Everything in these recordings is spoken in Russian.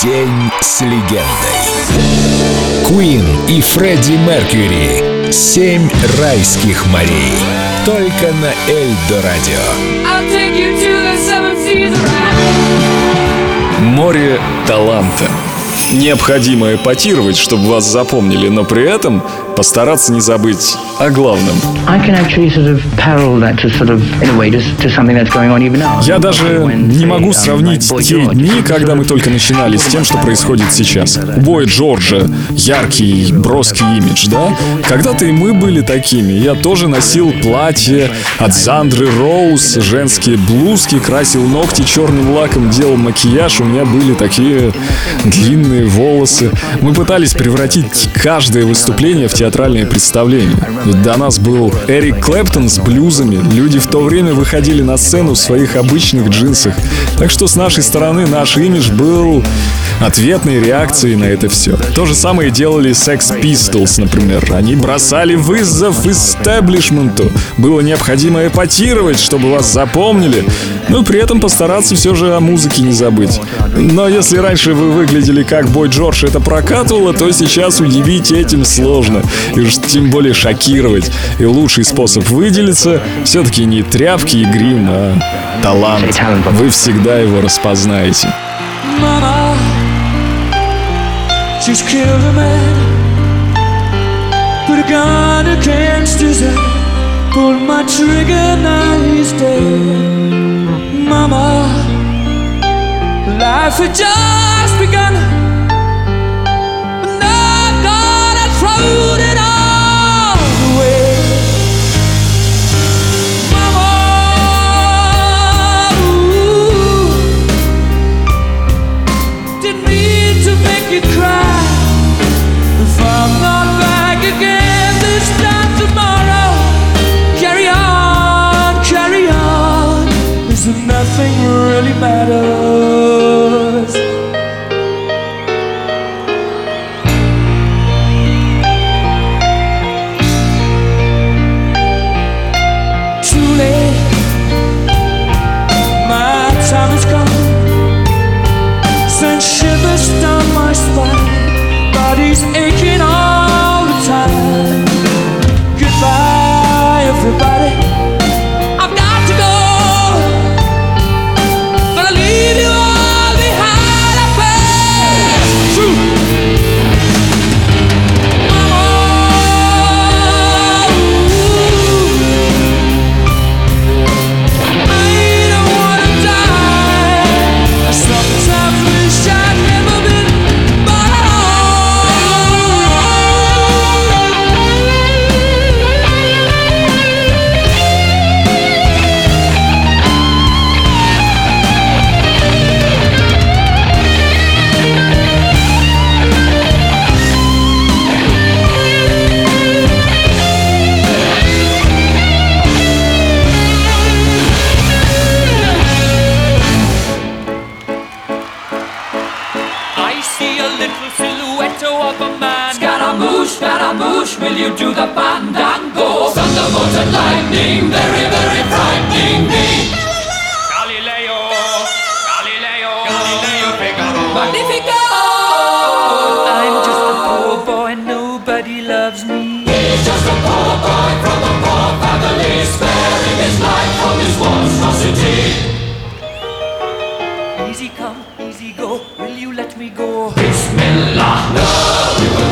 День с легендой. Queen и Фредди Меркьюри. Семь райских морей. Только на Эльдо Радио. Море таланта. Необходимо эпатировать, чтобы вас запомнили, но при этом постараться не забыть о главном. Я даже не могу сравнить те дни, когда мы только начинали, с тем, что происходит сейчас. У Боя Джорджа яркий, броский имидж, да? Когда-то и мы были такими. Я тоже носил платье от Зандры Роуз, женские блузки, красил ногти черным лаком, делал макияж. У меня были такие длинные волосы. Мы пытались превратить каждое выступление в театральное представление. Ведь до нас был Эрик Клэптон с блюзами. Люди в то время выходили на сцену в своих обычных джинсах. Так что с нашей стороны наш имидж был ответной реакцией на это все. То же самое делали Sex Pistols, например. Они бросали вызов истеблишменту. Было необходимо эпатировать, чтобы вас запомнили, но при этом постараться все же о музыке не забыть. Но если раньше вы выглядели как Бой Джордж это прокатывало, то сейчас удивить этим сложно. И уж тем более шокировать. И лучший способ выделиться все-таки не тряпки и грим, а талант. Вы всегда его распознаете. Mama, just killed a man Put a gun against his head Pulled my trigger, now he's dead Mama, life had just begun crushed on my spine. Body's aching. Scaramouche, will you do the fandango? Thunderbolt and lightning, very, very frightening me. Galileo, Galileo, Galileo Figaro. Magnifico! I'm just a poor boy, nobody loves me. He's just a poor boy from a poor family, sparing his life from his monstrosity. Easy come, easy go, will you let me go? Bismillah, no, we will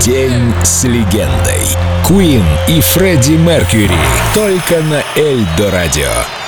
День с легендой. Куин и Фредди Меркьюри только на Эльдо Радио.